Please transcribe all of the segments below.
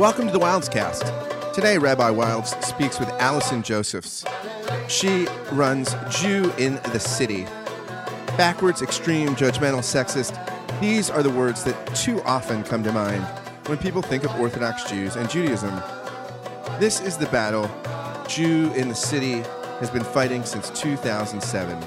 Welcome to the Wildes Cast. Today, Rabbi Wildes speaks with Allison Josephs. She runs Jew in the City. Backwards, extreme, judgmental, sexist. These are the words that too often come to mind when people think of Orthodox Jews and Judaism. This is the battle Jew in the City has been fighting since 2007.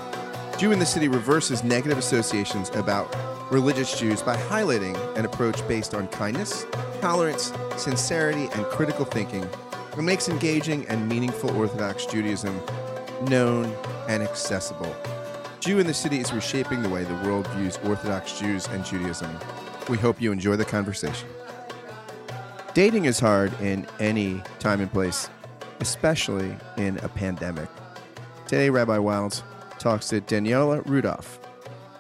Jew in the City reverses negative associations about religious Jews by highlighting an approach based on kindness, tolerance, sincerity, and critical thinking that makes engaging and meaningful Orthodox Judaism known and accessible. Jew in the City is reshaping the way the world views Orthodox Jews and Judaism. We hope you enjoy the conversation. Dating is hard in any time and place, especially in a pandemic. Today, Rabbi Wildes talks to Daniela Rudoff,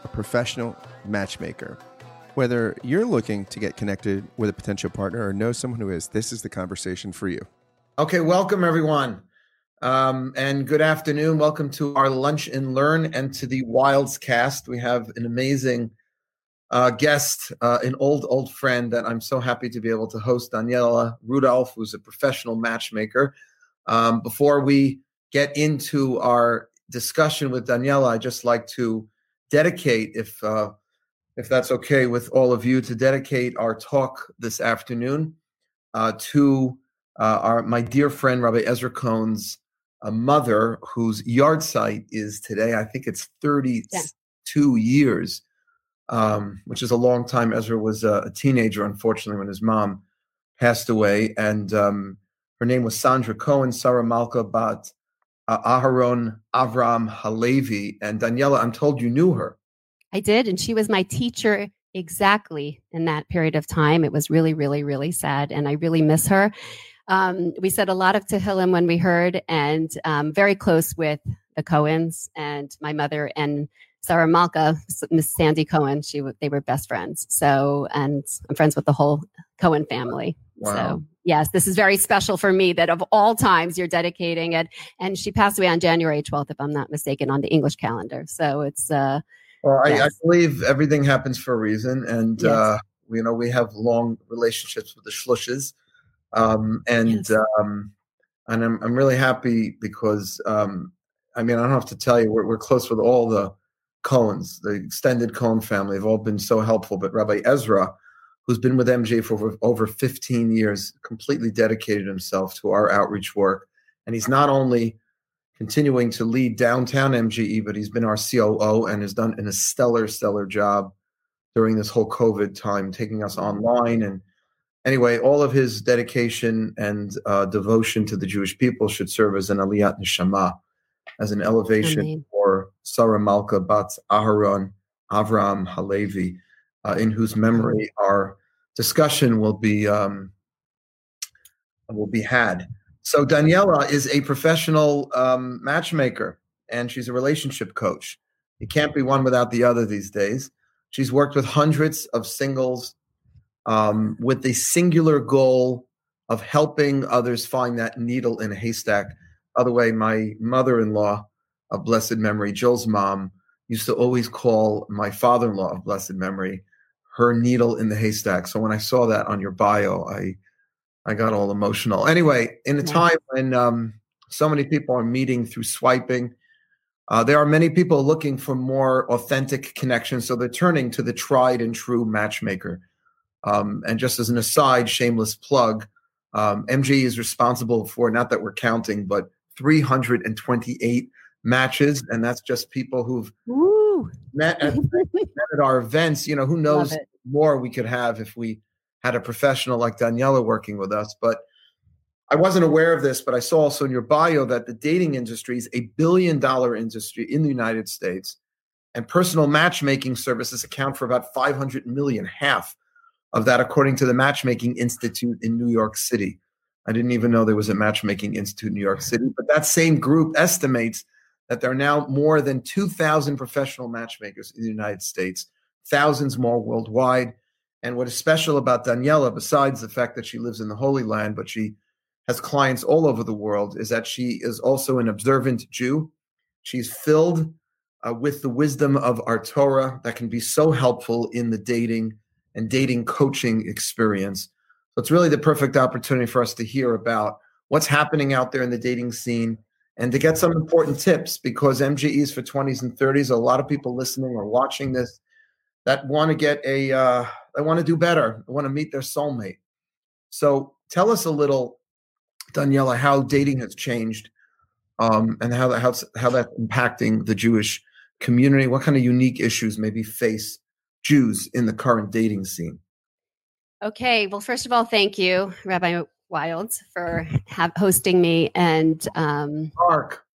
a professional matchmaker. Whether you're looking to get connected with a potential partner or know someone who is, this is the conversation for you. Okay, welcome everyone. Um, and good afternoon. Welcome to our Lunch and Learn and to the Wildes cast. We have an amazing uh, guest, uh, an old, old friend that I'm so happy to be able to host, Daniela Rudoff, who's a professional matchmaker. Um, before we get into our discussion with Daniela, I'd just like to dedicate, if uh, if that's okay with all of you, to dedicate our talk this afternoon uh, to uh, our my dear friend Rabbi Ezra Cohen's uh, mother, whose yahrzeit is today. I think it's 32 yeah. years, um, which is a long time. Ezra was a, a, teenager, unfortunately, when his mom passed away, and um, her name was Sandra Cohen, Sarah Malka Bat uh, Aharon Avram Halevi. And Daniela, I'm told you knew her. I did. And she was my teacher exactly in that period of time. It was really, really, really sad. And I really miss her. Um, we said a lot of Tehillim when we heard, and um, very close with the Cohens and my mother and Sarah Malka, Miss Sandy Cohen. She they were best friends. So, and I'm friends with the whole Cohen family. Wow. So, yes, this is very special for me that of all times you're dedicating it. And she passed away on January 12th, if I'm not mistaken, on the English calendar. So it's uh, well, I, yes. I, believe everything happens for a reason, and yes. uh, you know we have long relationships with the Shloushes, um, and yes. um, and I'm I'm really happy because um, I mean I don't have to tell you we're we're close with all the Cohens, the extended Cohen family. They've all been so helpful, but Rabbi Ezra, who's been with MJ for over, over 15 years, completely dedicated himself to our outreach work, and he's not only continuing to lead downtown MJE, but he's been our COO and has done an, a stellar, stellar job during this whole COVID time, taking us online. And anyway, all of his dedication and uh, devotion to the Jewish people should serve as an aliyat neshama, as an elevation Amen. for Sarah Malka Bat Aharon Avram Halevi, uh, in whose memory our discussion will be um, will be had. So Daniela is a professional um, matchmaker and she's a relationship coach. You can't be one without the other these days. She's worked with hundreds of singles um, with the singular goal of helping others find that needle in a haystack. By the way, my mother-in-law of blessed memory, Jill's mom, used to always call my father-in-law of blessed memory her needle in the haystack. So when I saw that on your bio, I I got all emotional. Anyway, in a time when um, so many people are meeting through swiping, uh, there are many people looking for more authentic connections. So they're turning to the tried and true matchmaker. Um, and just as an aside, shameless plug, um, MG is responsible for not that we're counting, but 328 matches, and that's just people who've met at, met at, our events. You know, who knows more we could have if we had a professional like Daniela working with us. But I wasn't aware of this, but I saw also in your bio that the dating industry is a billion dollar industry in the United States, and personal matchmaking services account for about 500 million, half of that, according to the Matchmaking Institute in New York City. I didn't even know there was a Matchmaking Institute in New York City, but that same group estimates that there are now more than 2,000 professional matchmakers in the United States, thousands more worldwide. And what is special about Daniela, besides the fact that she lives in the Holy Land, but she has clients all over the world, is that she is also an observant Jew. She's filled uh, with the wisdom of our Torah that can be so helpful in the dating and dating coaching experience. So it's really the perfect opportunity for us to hear about what's happening out there in the dating scene and to get some important tips because MJE's for 20s and 30s, a lot of people listening or watching this that want to get a, uh, they want to do better, I want to meet their soulmate. So tell us a little, Daniela, how dating has changed um, and how that how, how that's impacting the Jewish community. What kind of unique issues maybe face Jews in the current dating scene? Okay. Well, first of all, thank you, Rabbi Wildes, for have, hosting me, and um, Mark,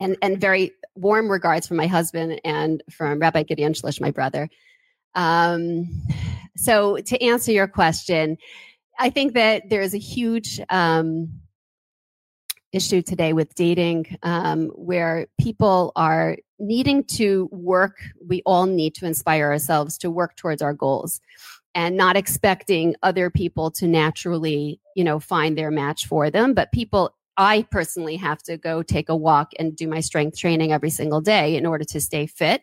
and and very warm regards from my husband and from Rabbi Gideon Shloush, my brother. Um, so, to answer your question, I think that there is a huge um, issue today with dating um, where people are needing to work. We all need to inspire ourselves to work towards our goals and not expecting other people to naturally, you know, find their match for them. But people, I personally have to go take a walk and do my strength training every single day in order to stay fit.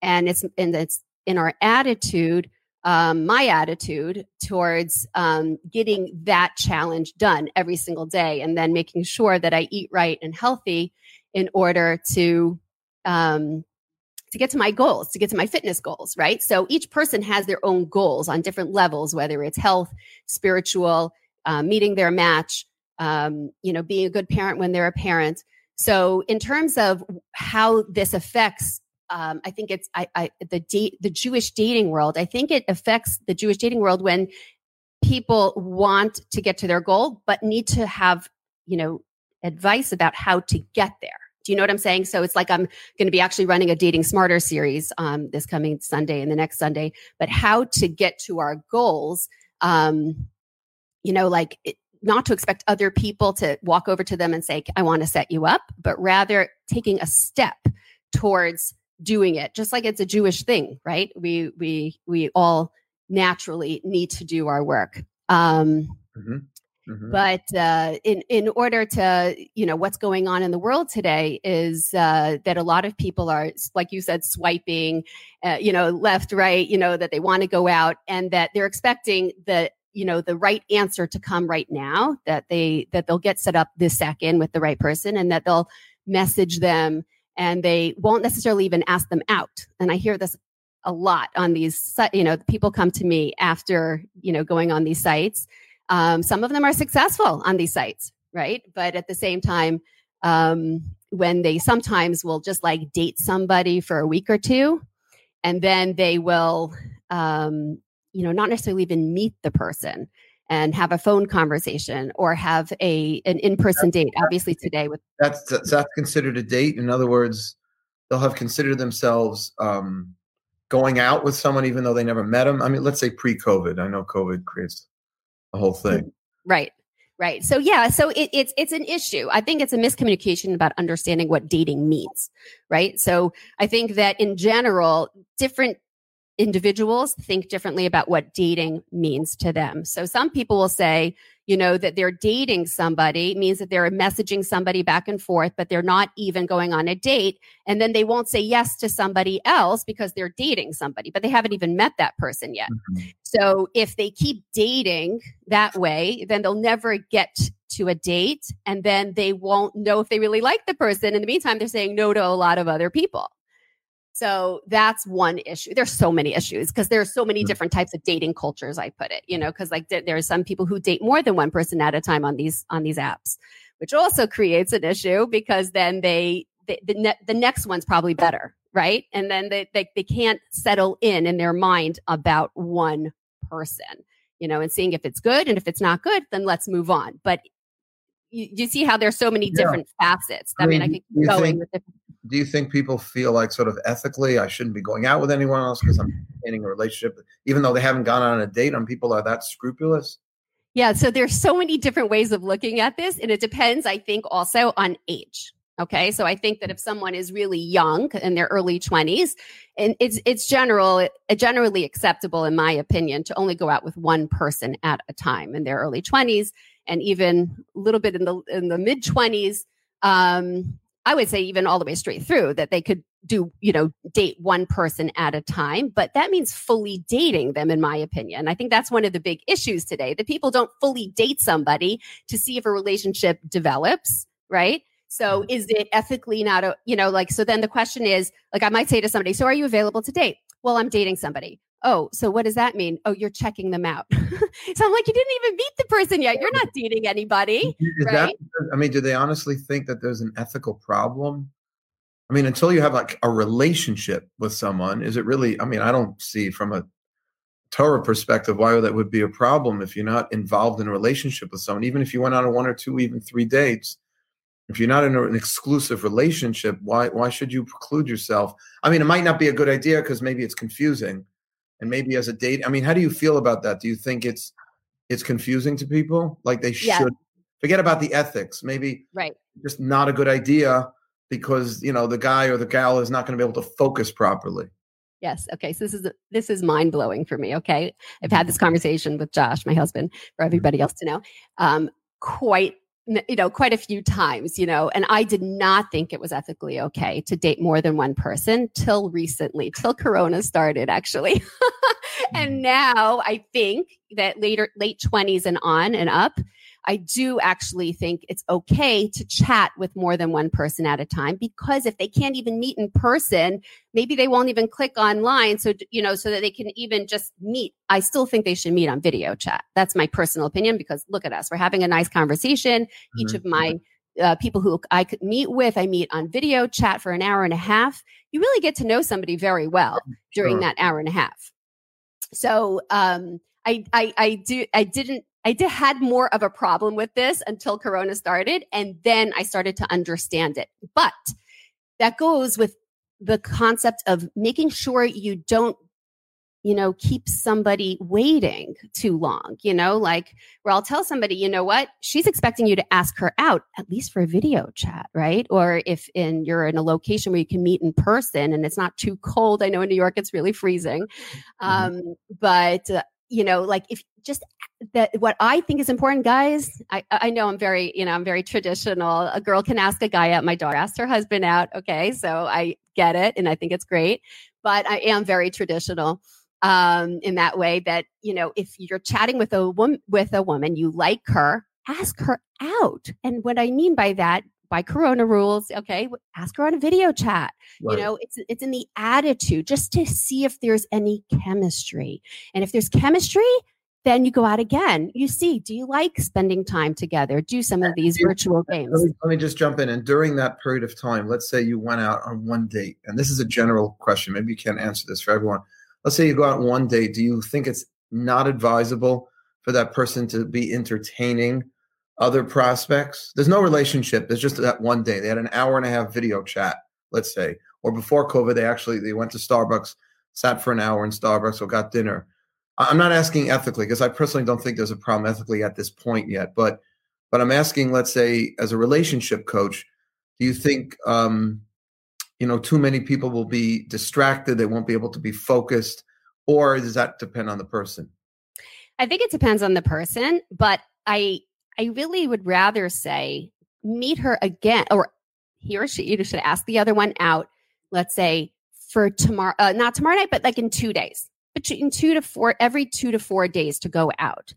And it's, and it's in our attitude, um, my attitude towards um, getting that challenge done every single day and then making sure that I eat right and healthy in order to um, to get to my goals, to get to my fitness goals, right? So each person has their own goals on different levels, whether it's health, spiritual, uh, meeting their match, um, you know, being a good parent when they're a parent. So in terms of how this affects, um, I think it's I, I, the date the Jewish dating world. I think it affects the Jewish dating world when people want to get to their goal, but need to have you know advice about how to get there do you know what I'm saying? So it's like I'm going to be actually running a Dating Smarter series um, this coming Sunday and the next Sunday, but how to get to our goals. Um, you know, like it, not to expect other people to walk over to them and say, I want to set you up, but rather taking a step towards doing it, just like it's a Jewish thing, right? We, we, we all naturally need to do our work. Um, mm-hmm. Mm-hmm. But uh, in in order to you know what's going on in the world today is uh, that a lot of people are like you said swiping, uh, you know left right, you know that they want to go out and that they're expecting the you know the right answer to come right now that they that they'll get set up this second with the right person and that they'll message them and they won't necessarily even ask them out. And I hear this a lot on these you know people come to me after you know going on these sites um, some of them are successful on these sites, right? But at the same time, um, when they sometimes will just like date somebody for a week or two, and then they will, um, you know, not necessarily even meet the person and have a phone conversation or have a an in person date. Obviously, today with that's that's considered a date. In other words, they'll have considered themselves um, going out with someone even though they never met them. I mean, let's say pre-COVID. I know COVID creates the whole thing. Right. Right. So yeah, so it, it's it's an issue. I think it's a miscommunication about understanding what dating means. Right. So I think that in general, different individuals think differently about what dating means to them. So some people will say, you know, that they're dating somebody means that they're messaging somebody back and forth, but they're not even going on a date. And then they won't say yes to somebody else because they're dating somebody, but they haven't even met that person yet. Mm-hmm. So if they keep dating that way, then they'll never get to a date and then they won't know if they really like the person. In the meantime, they're saying no to a lot of other people. So that's one issue. There's so many issues because there's so many mm. different types of dating cultures. I put it, you know, because like there are some people who date more than one person at a time on these on these apps, which also creates an issue because then they, they the ne- the next one's probably better, right? And then they, they they can't settle in in their mind about one person, you know, and seeing if it's good and if it's not good, then let's move on. But you, you see how there's so many different yeah. facets. I, I mean, mean, I could keep going think, with different do you think people feel like sort of ethically I shouldn't be going out with anyone else because I'm maintaining a relationship, even though they haven't gone on a date? On people are that scrupulous? Yeah, so there's so many different ways of looking at this, and it depends, I think, also on age. Okay, so I think that if someone is really young in their early 20s, and it's it's general generally acceptable, in my opinion, to only go out with one person at a time in their early 20s, and even a little bit in the in the mid 20s. Um, I would say even all the way straight through that they could do you know date one person at a time but that means fully dating them in my opinion. I think that's one of the big issues today that people don't fully date somebody to see if a relationship develops right? So mm-hmm. is it ethically not a you know like so then the question is like i might say to somebody so are you available to date? Well i'm dating somebody oh so what does that mean oh you're checking them out so i'm like you didn't even meet the person yet you're not dating anybody is right? that i mean do they honestly think that there's an ethical problem I mean, until you have like a relationship with someone, is it really? I mean, I don't see from a Torah perspective why that would be a problem if you're not involved in a relationship with someone. Even if you went on a one or two, even three dates, if you're not in an exclusive relationship, why why should you preclude yourself? I mean, it might not be a good idea because maybe it's confusing, and maybe as a date. I mean, how do you feel about that? Do you think it's it's confusing to people? Like they yeah. should forget about the ethics. Maybe right. Just not a good idea because you know the guy or the gal is not going to be able to focus properly yes okay so this is this is mind blowing for me okay i've had this conversation with josh my husband for everybody else to know um quite you know quite a few times you know and i did not think it was ethically okay to date more than one person till recently till corona started actually and mm-hmm. now i think that later late 20s and on and up I do actually think it's okay to chat with more than one person at a time because if they can't even meet in person, maybe they won't even click online. So, you know, so that they can even just meet. I still think they should meet on video chat. That's my personal opinion because look at us. We're having a nice conversation. Mm-hmm. Each of my uh, people who I could meet with, I meet on video chat for an hour and a half. You really get to know somebody very well during sure. that hour and a half. So, um, I, I, I do, I didn't I did, had more of a problem with this until Corona started. And then I started to understand it. But that goes with the concept of making sure you don't you know, keep somebody waiting too long, you know, like where I'll tell somebody, you know what, she's expecting you to ask her out at least for a video chat, right? Or if in you're in a location where you can meet in person and it's not too cold. I know in New York it's really freezing. Mm-hmm. Um, but uh, you know, like if just that what I think is important, guys, I, I know I'm very, you know, I'm very traditional. A girl can ask a guy out. My daughter asked her husband out. Okay. So I get it. And I think it's great, but I am very traditional um, in that way that, you know, if you're chatting with a woman, with a woman, you like her, ask her out. And what I mean by that, by corona rules okay ask her on a video chat. Right. you know it's it's in the attitude just to see if there's any chemistry. And if there's chemistry then you go out again. You see do you like spending time together? Do some of these virtual games let me, let me just jump in. And during that period of time let's say you went out on one date and this is a general question maybe you can't answer this for everyone. Let's say you go out on one date do you think it's not advisable for that person to be entertaining other prospects. There's no relationship. There's just that one day. They had an hour and a half video chat, let's say. Or before COVID, they actually they went to Starbucks, sat for an hour in Starbucks or got dinner. I'm not asking ethically because I personally don't think there's a problem ethically at this point yet. But but I'm asking, let's say, as a relationship coach, do you think um, you know too many people will be distracted? They won't be able to be focused, or does that depend on the person? I think it depends on the person, but I I really would rather say meet her again, or he or she you should ask the other one out. Let's say for tomorrow, uh, not tomorrow night, but like in two days, between two to four, every two to four days to go out.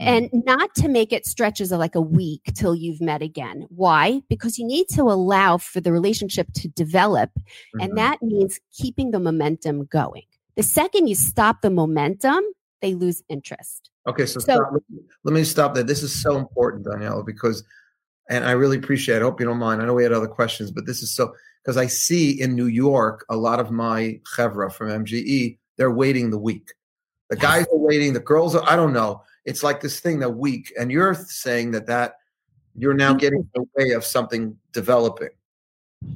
And mm. not to make it stretches of like a week till you've met again. Why? Because you need to allow for the relationship to develop. Mm-hmm. And that means keeping the momentum going. The second you stop the momentum, they lose interest. Okay, so, so stop, let me stop there. This is so important, Daniela, because, and I really appreciate. It. I hope you don't mind. I know we had other questions, but this is so because I see in New York a lot of my chevra from MJE. They're waiting the week. The guys are waiting. The girls are. I don't know. It's like this thing that week, and you're saying that that you're now getting in the way of something developing.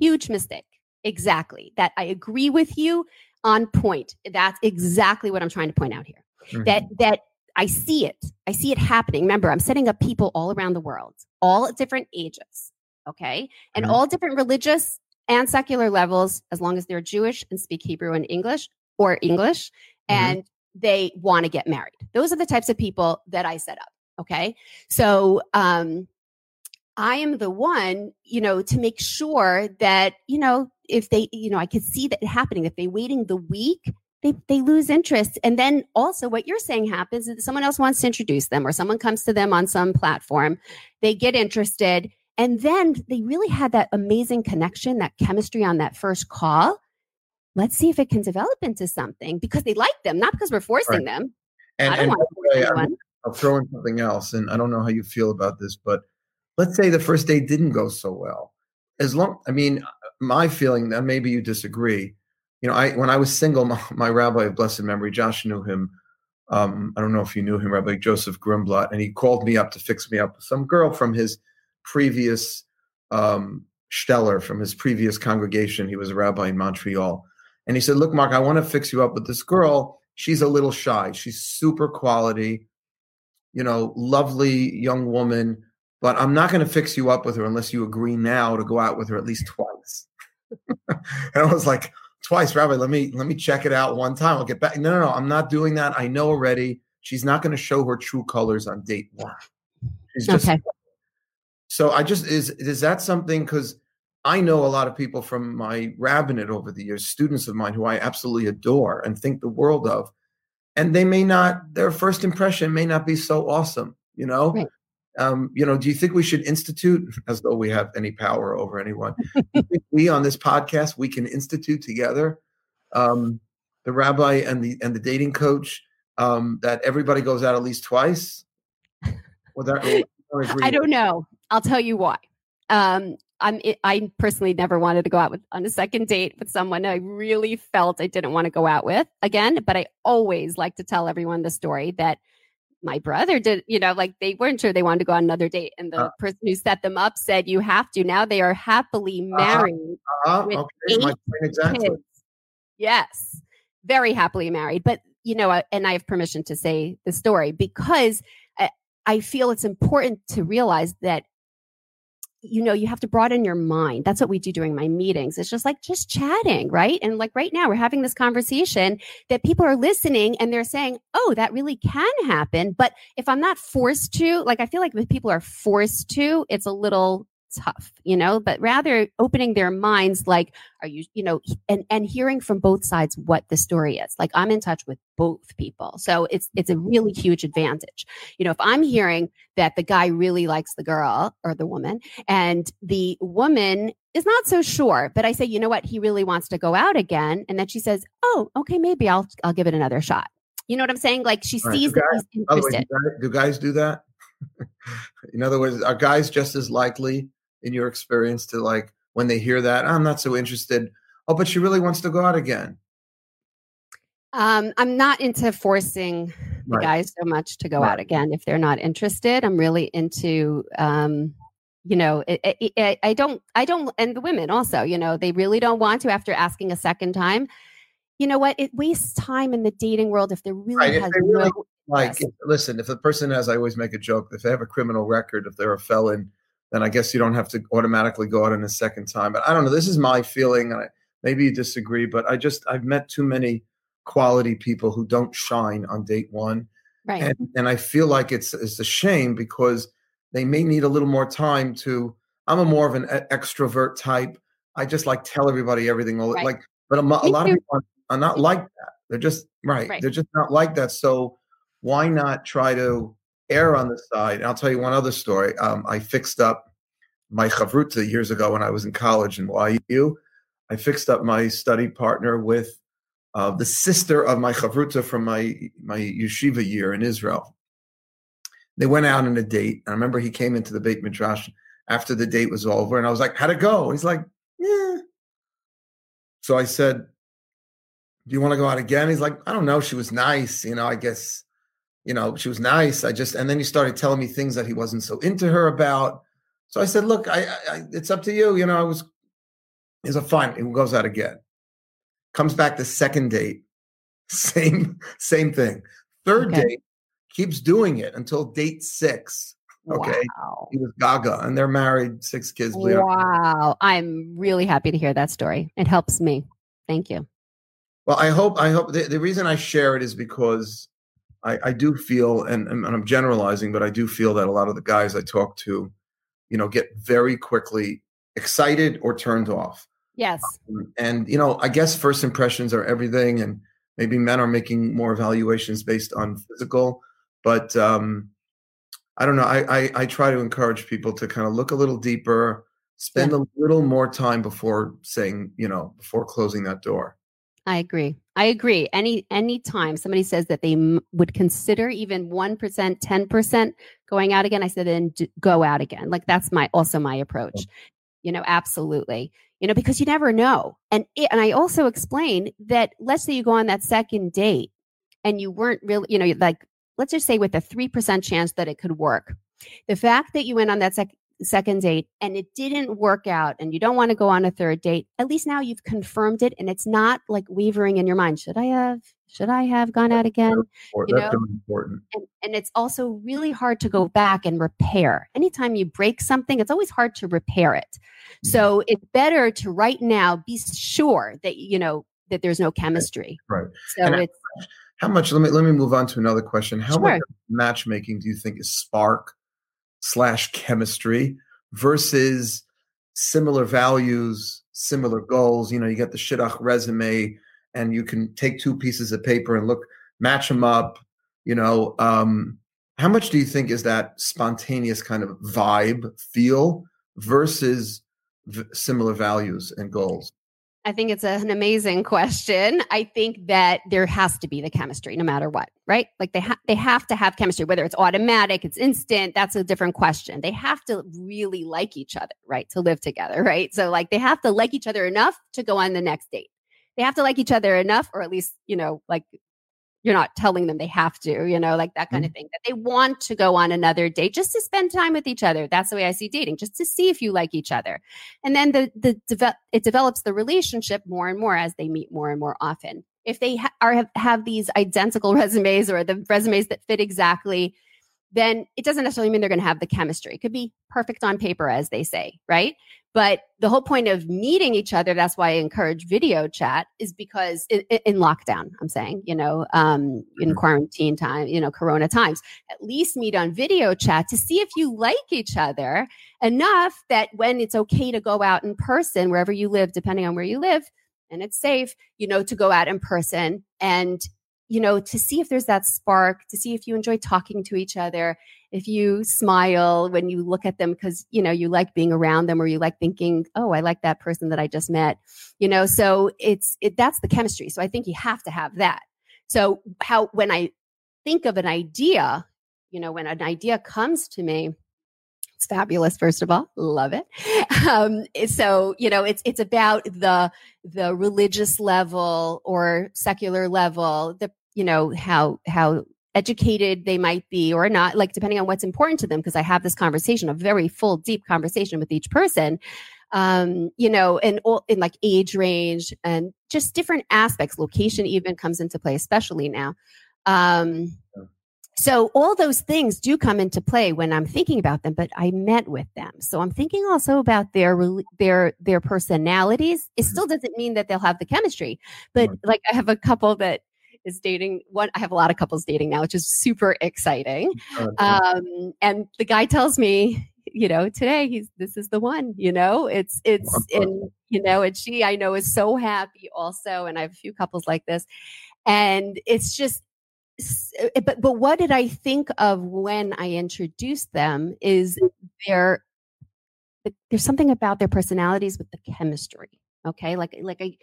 Huge mistake. Exactly. That I agree with you on point. That's exactly what I'm trying to point out here. Mm-hmm. That that I see it. I see it happening. Remember, I'm setting up people all around the world, all at different ages, okay? And mm-hmm. all different religious and secular levels, as long as they're Jewish and speak Hebrew and English or English, mm-hmm. and they want to get married. Those are the types of people that I set up, okay? So, um, I am the one, you know, to make sure that, you know, if they, you know, I could see that happening. If they waiting the week, they, they lose interest. And then also what you're saying happens is someone else wants to introduce them or someone comes to them on some platform. They get interested. And then they really had that amazing connection, that chemistry on that first call. Let's see if it can develop into something because they like them, not because we're forcing right. them. And, I don't and want to force anyone. I'll throw in something else. And I don't know how you feel about this, but let's say the first date didn't go so well. As long, I mean, my feeling that maybe you disagree. You know, I when I was single, my, my rabbi of blessed memory, Josh knew him. Um, I don't know if you knew him, Rabbi Joseph Grunblatt, and he called me up to fix me up with some girl from his previous um, Steller, from his previous congregation. He was a rabbi in Montreal. And he said, Look, Mark, I want to fix you up with this girl. She's a little shy. She's super quality, you know, lovely young woman but I'm not going to fix you up with her unless you agree now to go out with her at least twice. and I was like, twice, Rabbi, let me let me check it out one time. I'll get back. No, no, no, I'm not doing that. I know already. She's not going to show her true colors on date one. She's just okay. so I just is is that something because I know a lot of people from my rabbinate over the years, students of mine who I absolutely adore and think the world of, and they may not their first impression may not be so awesome, you know. Right um, you know, do you think we should institute, as though we have any power over anyone? we on this podcast we can institute together um, the rabbi and the and the dating coach um, that everybody goes out at least twice? Well, that, I don't know. I'll tell you why. Um, I'm, I personally never wanted to go out with on a second date with someone I really felt I didn't want to go out with again. But I always like to tell everyone the story that my brother did, you know, like they weren't sure they wanted to go on another date. And the uh, person who set them up said, you have to. Now they are happily uh-huh, married. Uh-huh, with okay, eight exactly. Kids. Yes, very happily married. But, you know, and I have permission to say the story because I feel it's important to realize that you know, you have to broaden your mind. That's what we do during my meetings. It's just like just chatting, right? And like right now, we're having this conversation that people are listening and they're saying, oh, that really can happen. But if I'm not forced to, like, I feel like if people are forced to, it's a little tough, you know, but rather opening their minds like, are you, you know, and, and hearing from both sides what the story is. Like I'm in touch with both people. So it's, it's a really huge advantage. You know, if I'm hearing that the guy really likes the girl or the woman and the woman is not so sure, but I say, you know what, he really wants to go out again. And then she says, oh, okay, maybe I'll, I'll give it another shot. You know what I'm saying? Like she right. sees do guys, that he's interested. Way, do guys do that? in other words, are guys just as likely in your experience to like when they hear that i'm not so interested oh but she really wants to go out again um, i'm not into forcing the right. guys so much to go right. out again if they're not interested i'm really into um, you know it, it, it, i don't i don't and the women also you know they really don't want to after asking a second time you know what it wastes time in the dating world if there really right. has really, no like if, listen if the person has i always make a joke if they have a criminal record if they're a felon then I guess you don't have to automatically go out in a second time. But I don't know. This is my feeling. I, maybe you disagree, but I just I've met too many quality people who don't shine on date one, right? And, and I feel like it's it's a shame because they may need a little more time to. I'm a more of an extrovert type. I just like tell everybody everything. Right. Like, but a, a lot of people are, are not like that. They're just right. right. They're just not like that. So why not try to err on the side. And I'll tell you one other story. Um, I fixed up my chavruta years ago when I was in college in YU. I fixed up my study partner with uh, the sister of my chavruta from my my yeshiva year in Israel. They went out on a date. I remember he came into the Beit Midrash after the date was over, and I was like, "How'd it go?" He's like, "Yeah." So I said, "Do you want to go out again?" He's like, "I don't know. She was nice, you know. I guess you know, she was nice. I just, and then he started telling me things that he wasn't so into her about. So I said, look, I, I it's up to you. You know, I was, he's a fine. He goes out again. Comes back the second date. Same, same thing. Third okay. date, keeps doing it until date six. Okay. Wow. He was Gaga and they're married, six kids. Wow. I'm really happy to hear that story. It helps me. Thank you. Well, I hope, I hope the, the reason I share it is because I, I do feel, and, and I'm generalizing, but I do feel that a lot of the guys I talk to, you know, get very quickly excited or turned off. Yes. Um, and you know, I guess first impressions are everything, and maybe men are making more evaluations based on physical, but um, I don't know. I, I, I try to encourage people to kind of look a little deeper, spend yeah. a little more time before saying, you know, before closing that door. I agree. I agree. Any any time somebody says that they m- would consider even one percent, ten percent going out again, I said then d- go out again. Like that's my also my approach. You know, absolutely. You know, because you never know. And it, and I also explain that let's say you go on that second date and you weren't really, you know, like let's just say with a three percent chance that it could work. The fact that you went on that second second date and it didn't work out and you don't want to go on a third date, at least now you've confirmed it and it's not like wavering in your mind. Should I have? Should I have gone out again? You know? That's really important. And, and it's also really hard to go back and repair. Anytime you break something, it's always hard to repair it. So it's better to right now be sure that you know that there's no chemistry. Right. So and it's how much let me let me move on to another question. How sure. much matchmaking do you think is spark slash chemistry versus similar values, similar goals. You know, you get the shidduch resume and you can take two pieces of paper and look, match them up. You know, um, how much do you think is that spontaneous kind of vibe feel versus v- similar values and goals? I think it's an amazing question. I think that there has to be the chemistry no matter what, right? Like they have they have to have chemistry whether it's automatic, it's instant, that's a different question. They have to really like each other, right? To live together, right? So like they have to like each other enough to go on the next date. They have to like each other enough or at least, you know, like you're not telling them they have to, you know, like that kind mm-hmm. of thing. That they want to go on another date just to spend time with each other. That's the way I see dating, just to see if you like each other. And then the the deve- it develops the relationship more and more as they meet more and more often. If they ha- are have, have these identical resumes or the resumes that fit exactly, then it doesn't necessarily mean they're going to have the chemistry. It could be perfect on paper, as they say, right? But the whole point of meeting each other, that's why I encourage video chat, is because in, in lockdown, I'm saying, you know, um, in mm-hmm. quarantine time, you know, corona times, at least meet on video chat to see if you like each other enough that when it's okay to go out in person, wherever you live, depending on where you live, and it's safe, you know, to go out in person and you know, to see if there's that spark, to see if you enjoy talking to each other, if you smile when you look at them because, you know, you like being around them or you like thinking, oh, I like that person that I just met, you know, so it's, it, that's the chemistry. So I think you have to have that. So how, when I think of an idea, you know, when an idea comes to me, it's fabulous first of all love it um, so you know it's it's about the the religious level or secular level the you know how how educated they might be or not like depending on what's important to them because i have this conversation a very full deep conversation with each person um, you know, and all in like age range and just different aspects. Location even comes into play, especially now. Um, so all those things do come into play when I'm thinking about them, but I met with them. So I'm thinking also about their their their personalities. It mm-hmm. still doesn't mean that they'll have the chemistry, but like I have a couple that is dating one i have a lot of couples dating now which is super exciting um, and the guy tells me you know today he's this is the one you know it's it's and you know and she i know is so happy also and i have a few couples like this and it's just Eh, but but what did I think of when I introduced them is their there's something about their personalities with the chemistry. Okay, like like I.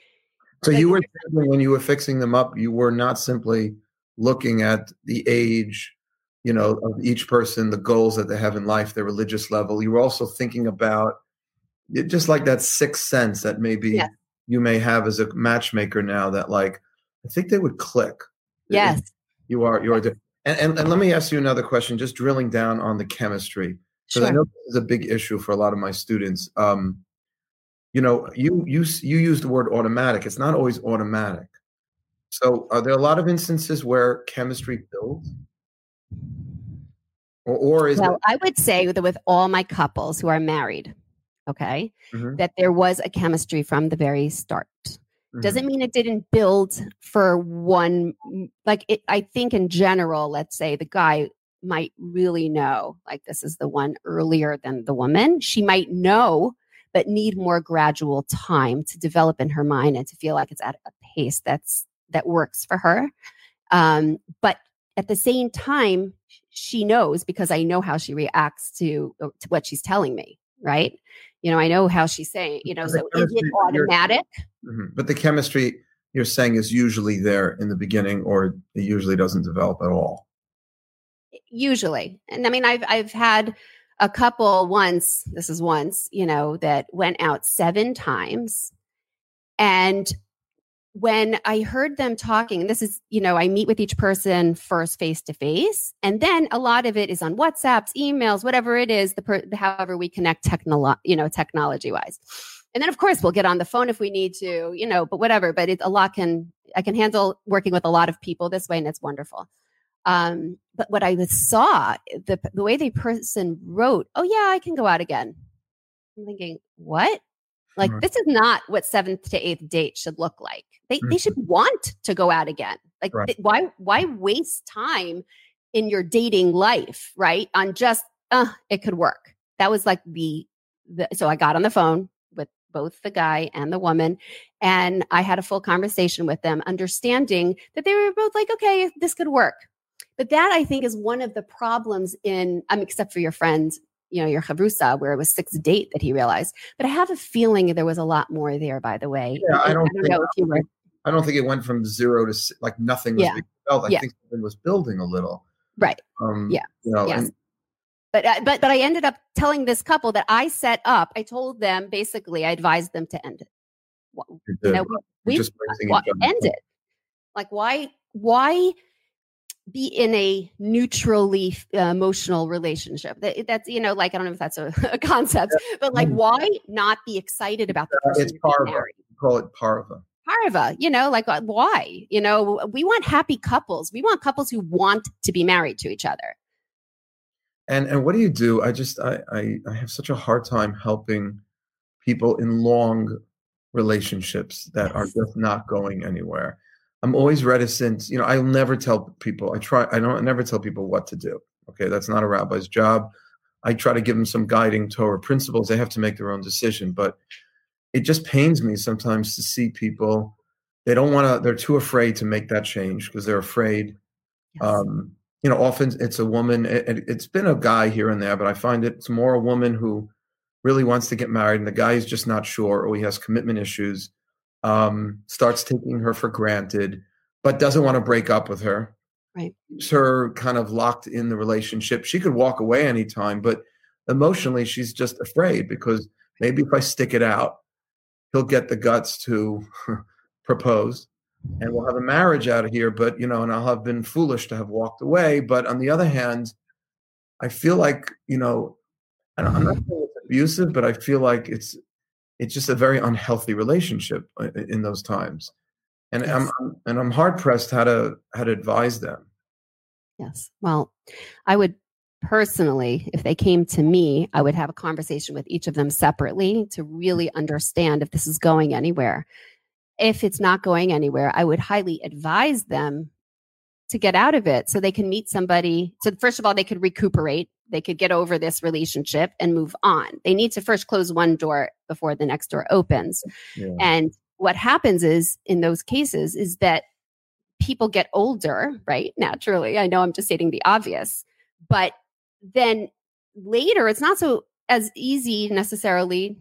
So you were when you were fixing them up, you were not simply looking at the age, you know, of each person, the goals that they have in life, their religious level. You were also thinking about just like that sixth sense that maybe yes. you may have as a matchmaker now that like I think they would click. Yes. You are. You are. And, and, and let me ask you another question, just drilling down on the chemistry, because sure. I know this is a big issue for a lot of my students. Um, you know, you you you use the word automatic. It's not always automatic. So, are there a lot of instances where chemistry builds? Or, or is well, it- I would say that with all my couples who are married, okay, mm-hmm. that there was a chemistry from the very start. Mm-hmm. Doesn't mean it didn't build for one. Like it, I think in general, let's say the guy might really know, like this is the one earlier than the woman. She might know, but need more gradual time to develop in her mind and to feel like it's at a pace that's that works for her. Um, but at the same time, she knows because I know how she reacts to, uh, to what she's telling me, right? You know, I know how she's saying, you know, so is it automatic? Mm-hmm. But the chemistry you're saying is usually there in the beginning or it usually doesn't develop at all. Usually. And I mean, I've, I've had a couple once, this is once, you know, that went out seven times and when I heard them talking, this is, you know, I meet with each person first face to face, and then a lot of it is on WhatsApps, emails, whatever it is, the, per, however we connect technolo- you know, technology wise. And then of course we'll get on the phone if we need to, you know, but whatever. But it, a lot can I can handle working with a lot of people this way, and it's wonderful. Um, but what I saw, the the way the person wrote, "Oh yeah, I can go out again." I'm thinking, what? Like this is not what seventh to eighth date should look like. They mm-hmm. they should want to go out again. Like right. th- why why waste time in your dating life, right? On just uh it could work. That was like the the so I got on the phone with both the guy and the woman and I had a full conversation with them understanding that they were both like okay, this could work. But that I think is one of the problems in um, except for your friend, you know, your chavrusa, where it was sixth date that he realized. But I have a feeling there was a lot more there, by the way. Yeah, I don't, I don't think, know if you were. I don't think it went from zero to like nothing was yeah. being built. I yeah. think something was building a little. Right. Um, yeah. You know, yes. And, but uh, but but I ended up telling this couple that I set up. I told them basically, I advised them to end it. You know, we, we just end it. Like why why be in a neutrally uh, emotional relationship. That, that's you know, like I don't know if that's a, a concept, but like, why not be excited about the person? It's parva. Call it parva. Parva. You know, like uh, why? You know, we want happy couples. We want couples who want to be married to each other. And and what do you do? I just I I, I have such a hard time helping people in long relationships that are just not going anywhere I'm always reticent. You know, I'll never tell people. I try. I don't I never tell people what to do. Okay, that's not a rabbi's job. I try to give them some guiding Torah principles. They have to make their own decision. But it just pains me sometimes to see people. They don't want to. They're too afraid to make that change because they're afraid. Yes. Um, you know, often it's a woman. It, has been a guy here and there, but I find it's more a woman who really wants to get married, and the guy is just not sure, or he has commitment issues um, starts taking her for granted, but doesn't want to break up with her. Right. Keeps her kind of locked in the relationship. She could walk away anytime, but emotionally, she's just afraid because maybe if I stick it out, he'll get the guts to propose and we'll have a marriage out of here. But, you know, and I'll have been foolish to have walked away. But on the other hand, I feel like, you know, I'm not saying it's abusive, but I feel like it's it's just a very unhealthy relationship uh, in those times. And yes. i'm and i'm hard pressed how to how to advise them. Yes. Well i would personally if they came to me i would have a conversation with each of them separately to really understand if this is going anywhere. If it's not going anywhere i would highly advise them to get out of it so they can meet somebody so first of all they could recuperate they could get over this relationship and move on. They need to first close one door before the next door opens. Yeah. And what happens is in those cases is that people get older, right? Naturally. I know I'm just stating the obvious, but then later it's not so as easy necessarily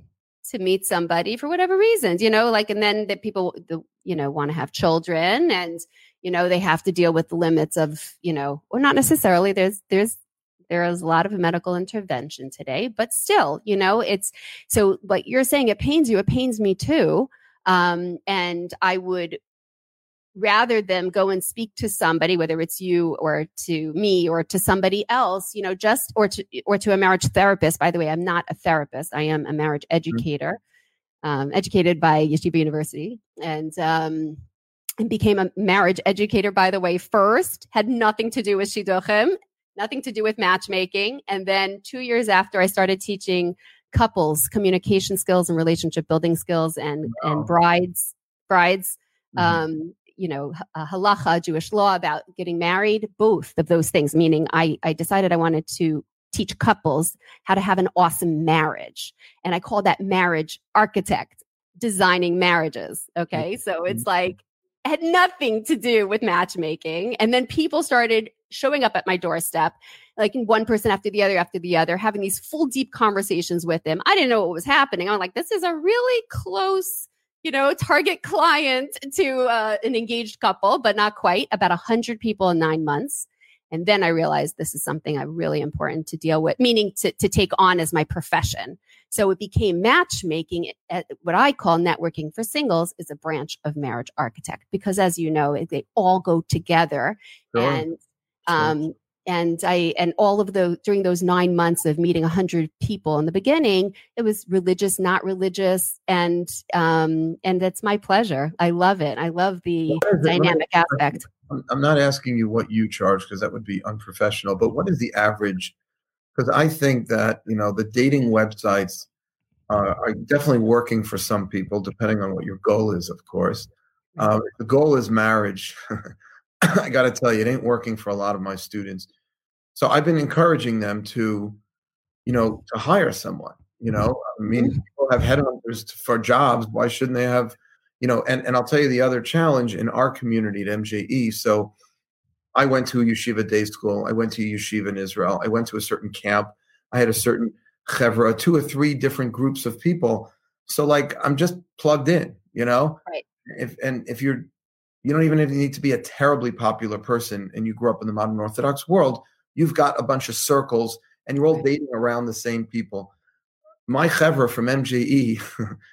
to meet somebody for whatever reasons, you know, like, and then that people, the, you know, want to have children and, you know, they have to deal with the limits of, you know, or not necessarily. There's, there's there is a lot of medical intervention today, but still, you know, it's so what you're saying, it pains you, it pains me too. Um, and I would rather them go and speak to somebody whether it's you or to me or to somebody else you know just or to or to a marriage therapist by the way i'm not a therapist i am a marriage mm-hmm. educator mm-hmm. um, educated by yeshiva university and um, and became a marriage educator by the way first had nothing to do with shidduchim nothing to do with matchmaking. And then two years after, I started teaching couples communication skills and relationship building skills and wow. and brides brides mm-hmm. um you know halacha jewish law about getting married both of those things meaning i i decided i wanted to teach couples how to have an awesome marriage. And I call that marriage architect designing marriages. Okay. So it's mm-hmm. like, had nothing to do with matchmaking. And then people started showing up at my doorstep, like one person after the other after the other, having these full deep conversations with them. I didn't know what was happening. I'm like, this is a really close, you know, target client to uh, an engaged couple, but not quite. About a hundred people in nine months. And then I realized this is something I'm really important to deal with, meaning to, to take on as my profession. So it became matchmaking. At what I call networking for singles is a branch of marriage architect because, as you know, they all go together. Sure. And um, and I and all of those during those nine months of meeting a hundred people in the beginning, it was religious, not religious, and um, and it's my pleasure. I love it. I love the dynamic aspect. I'm not asking you what you charge because that would be unprofessional. But what is the average because I think that you know the dating websites uh, are definitely working for some people, depending on what your goal is, of course. Um, the goal is marriage. I got to tell you, it ain't working for a lot of my students. So I've been encouraging them to, you know, to hire someone. You know, I mean, mm-hmm. people have headhunters for jobs. Why shouldn't they have, you know? And and I'll tell you the other challenge in our community at MJE. So I went to a yeshiva day school. I went to yeshiva in Israel. I went to a certain camp. I had a certain chevra, two or three different groups of people. So like I'm just plugged in, you know. Right. If and if you're, you don't even need to be a terribly popular person, and you grew up in the modern Orthodox world. You've got a bunch of circles, and you're all dating around the same people. My chevra from MJE,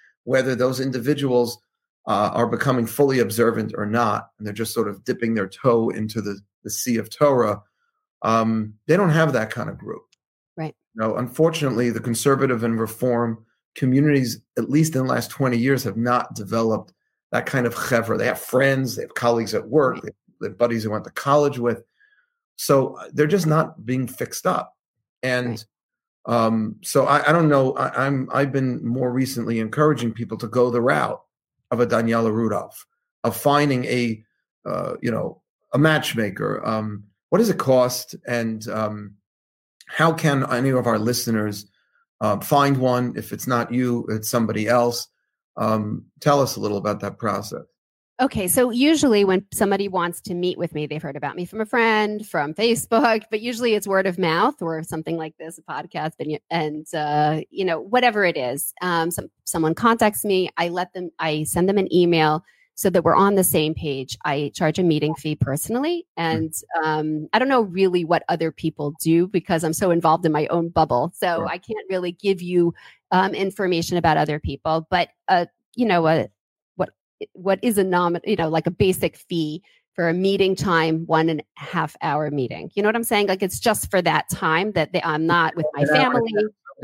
whether those individuals uh, are becoming fully observant or not, and they're just sort of dipping their toe into the the sea of Torah, um, they don't have that kind of group. Right. You know, unfortunately, the conservative and reform communities, at least in the last 20 years, have not developed that kind of chevra. They have friends, they have colleagues at work, right. they have buddies they went to college with. So uh, they're just not being fixed up. And um, so I, I, don't know. I, I'm I've been more recently encouraging people to go the route of a Daniela Rudoff, of finding a uh, you know a matchmaker? Um, what does it cost? And um, how can any of our listeners uh, find one? If it's not you, it's somebody else. Um, tell us a little about that process. Okay, so usually when somebody wants to meet with me, they've heard about me from a friend, from Facebook, but usually it's word of mouth or something like this, a podcast, and, and uh, you know whatever it is. Um, some, someone contacts me, I let them, I send them an email so that we're on the same page. I charge a meeting fee personally. And um, I don't know really what other people do because I'm so involved in my own bubble. So sure. I can't really give you um, information about other people. But, uh, you know, a, what is a nom, you know, like a basic fee for a meeting time, one and a half hour meeting. You know what I'm saying? Like it's just for that time that they, I'm not with my family.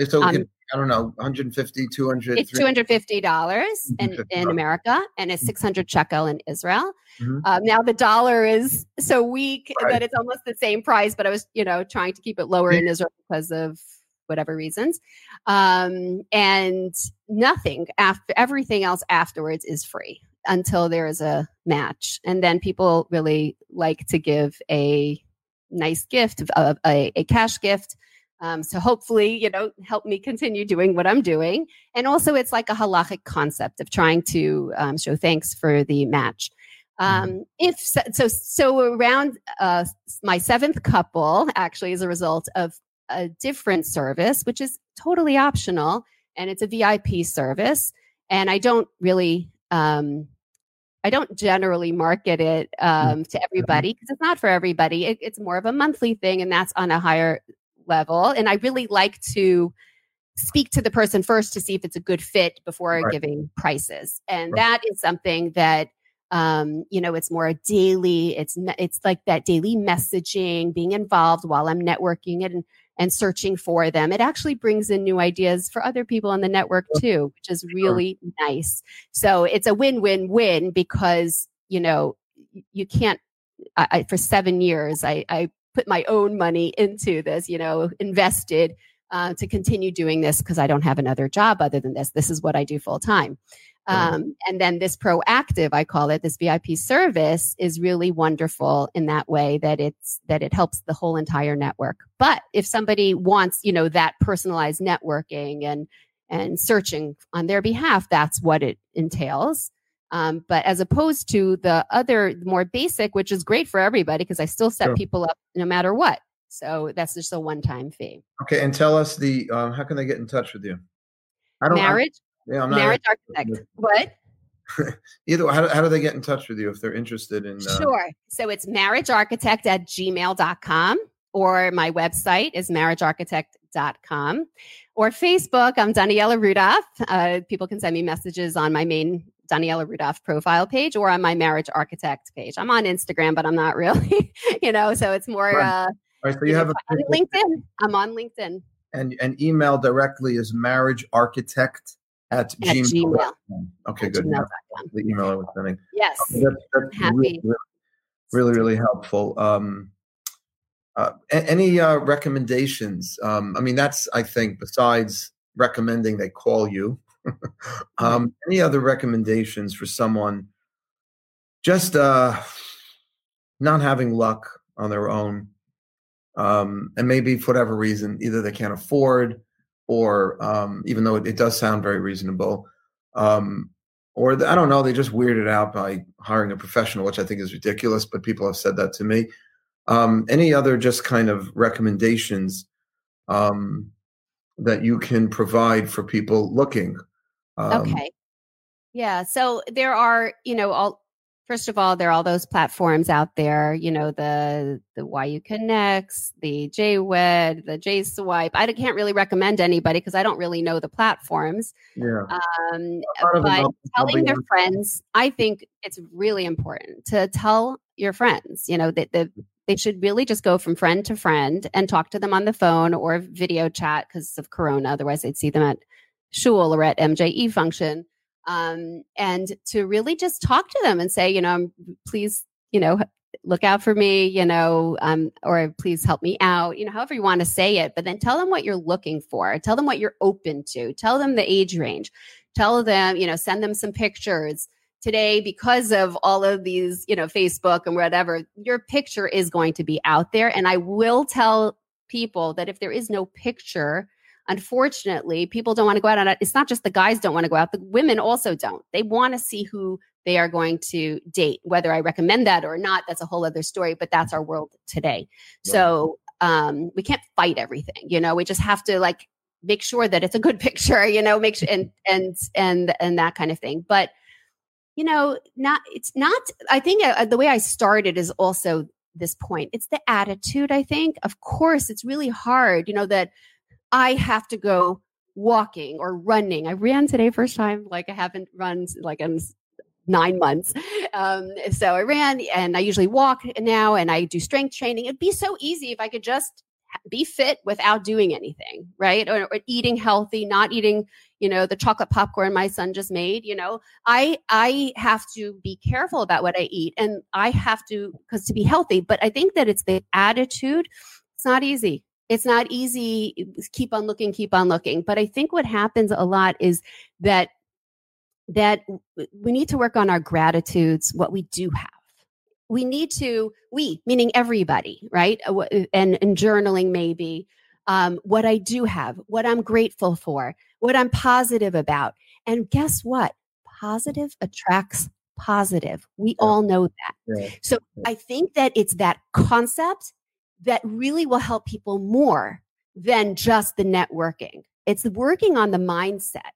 So um, I don't know, 150, 200. It's $250 in, in America and it's 600 shekel in Israel. Mm-hmm. Um, now the dollar is so weak right. that it's almost the same price, but I was, you know, trying to keep it lower in Israel because of whatever reasons. Um, and nothing after everything else afterwards is free until there is a match. And then people really like to give a nice gift, a, a, a cash gift um, so hopefully, you know, help me continue doing what I'm doing. And also, it's like a halachic concept of trying to um, show thanks for the match. Um, mm-hmm. if so, so, so around uh, my seventh couple, actually, as a result of a different service, which is totally optional, and it's a VIP service. And I don't really, um, I don't generally market it um, to everybody because it's not for everybody. It, it's more of a monthly thing, and that's on a higher level. And I really like to speak to the person first to see if it's a good fit before right. giving prices. And right. that is something that um, you know, it's more a daily, it's it's like that daily messaging, being involved while I'm networking and and searching for them. It actually brings in new ideas for other people on the network too, which is really sure. nice. So it's a win-win-win because, you know, you can't I, for seven years, I, I put my own money into this, you know, invested uh, to continue doing this because I don't have another job other than this. This is what I do full time. Um, and then this proactive, I call it this VIP service is really wonderful in that way that it's that it helps the whole entire network. But if somebody wants, you know, that personalized networking and and searching on their behalf, that's what it entails. Um, but as opposed to the other more basic, which is great for everybody because I still set sure. people up no matter what. So that's just a one-time fee. Okay, and tell us the um, how can they get in touch with you? I don't marriage. I, yeah, I'm not marriage architect. What? Either how, how do they get in touch with you if they're interested in? Uh... Sure. So it's marriagearchitect at gmail.com or my website is marriagearchitect.com or Facebook. I'm Daniela Rudoff. Uh, people can send me messages on my main Daniela Rudoff profile page or on my marriage architect page. I'm on Instagram, but I'm not really, you know, so it's more. Right. Uh, right, so you, have a LinkedIn. I'm on LinkedIn. And and email directly is marriage architect at, at gmail. gmail. Okay, at good. The email I was sending. Yes. Okay, that's, that's Happy. Really, really, really helpful. Um, uh, any uh, recommendations? Um, I mean, that's I think besides recommending they call you. um, any other recommendations for someone just uh, not having luck on their own, um, and maybe for whatever reason, either they can't afford, or um, even though it, it, does sound very reasonable, um, or the, I don't know, they just weirded out by hiring a professional, which I think is ridiculous. But people have said that to me. Um, any other just kind of recommendations um, that you can provide for people looking um, okay. Yeah. So there are, you know, all first of all, there are all those platforms out there, you know, the the YU Connects, the JWed, the JSwipe. I can't really recommend anybody because I don't really know the platforms. Yeah. Um, but telling their friends, I think it's really important to tell your friends, you know, that the they should really just go from friend to friend and talk to them on the phone or video chat because of corona otherwise they'd see them at shul or at MJE function. Um, and to really just talk to them and say, you know, please, you know, look out for me, you know, um, or please help me out, you know, however you want to say it, but then tell them what you're looking for. Tell them what you're open to. Tell them the age range. Tell them, you know, send them some pictures. Today, because of all of these, you know, Facebook and whatever, your picture is going to be out there. And I will tell people that if there is no picture, unfortunately, people don't want to go out on it. It's not just the guys don't want to go out, the women also don't. They want to see who they are going to date. Whether I recommend that or not, that's a whole other story, but that's our world today. Yeah. So um, we can't fight everything, you know, we just have to like make sure that it's a good picture, you know, make sure and and and and that kind of thing. But you know, not it's not. I think uh, the way I started is also this point. It's the attitude. I think, of course, it's really hard. You know that I have to go walking or running. I ran today first time, like I haven't run like in nine months. Um, so I ran and I usually walk now and I do strength training. It'd be so easy if I could just be fit without doing anything, right? Or, or, eating healthy, not eating, you know, the chocolate popcorn my son just made. You know, I I have to be careful about what I eat, and I have to because to be healthy. But I think that it's the attitude. It's not easy it's not easy keep on looking keep on looking. But i think what happens a lot is that that we need to work on our gratitudes what we do have. We need to we meaning everybody right? Uh, and, and journaling maybe um, what i do have what i'm grateful for what i'm positive about. And guess what? Positive attracts positive. We all know that. Yeah. so i think that it's that concept that really will help people more than just the networking. It's working on the mindset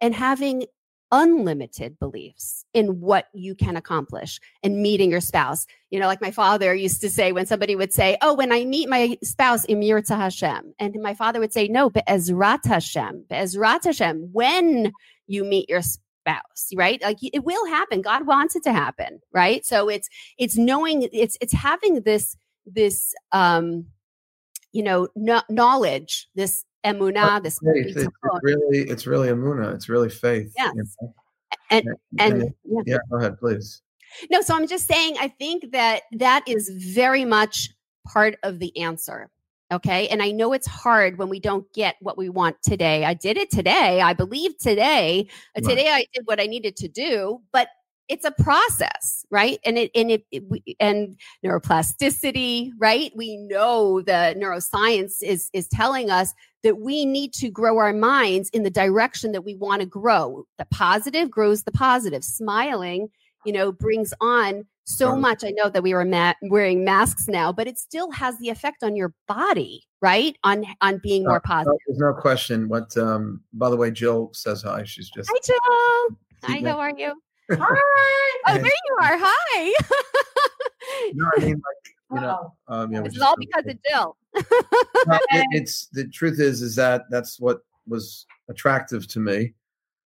and having unlimited beliefs in what you can accomplish and meeting your spouse. You know, like my father used to say when somebody would say, Oh, when I meet my spouse, Im Yirtzeh Hashem. And my father would say, No, but Ezrat Hashem, Ezrat Hashem, when you meet your spouse, right? Like it will happen. God wants it to happen, right? So it's, it's knowing, it's, it's having this this um you know no- knowledge this emuna this faith. It's, really it's really emuna it's really faith yes. You know? and and, and yeah. yeah go ahead please no so i'm just saying i think that that is very much part of the answer Okay. And I know it's hard when we don't get what we want today. I did it today. I believe today. Right. Today I did what I needed to do, but it's a process, right? And it, and it, it we- and neuroplasticity, right? We know the neuroscience is, is telling us that we need to grow our minds in the direction that we want to grow. The positive grows the positive. Smiling, you know, brings on so much. I know that we were ma- wearing masks now, but it still has the effect on your body, right? On on being more positive. There's no question. What? Um, by the way, Jill says hi. She's just. Hi, Jill. Hi, how are you? Hi. Oh, there you are. Hi. No, I mean, like, you know, um, yeah, we this is just- all because of Jill. No, it- it's the truth is is that that's what was attractive to me.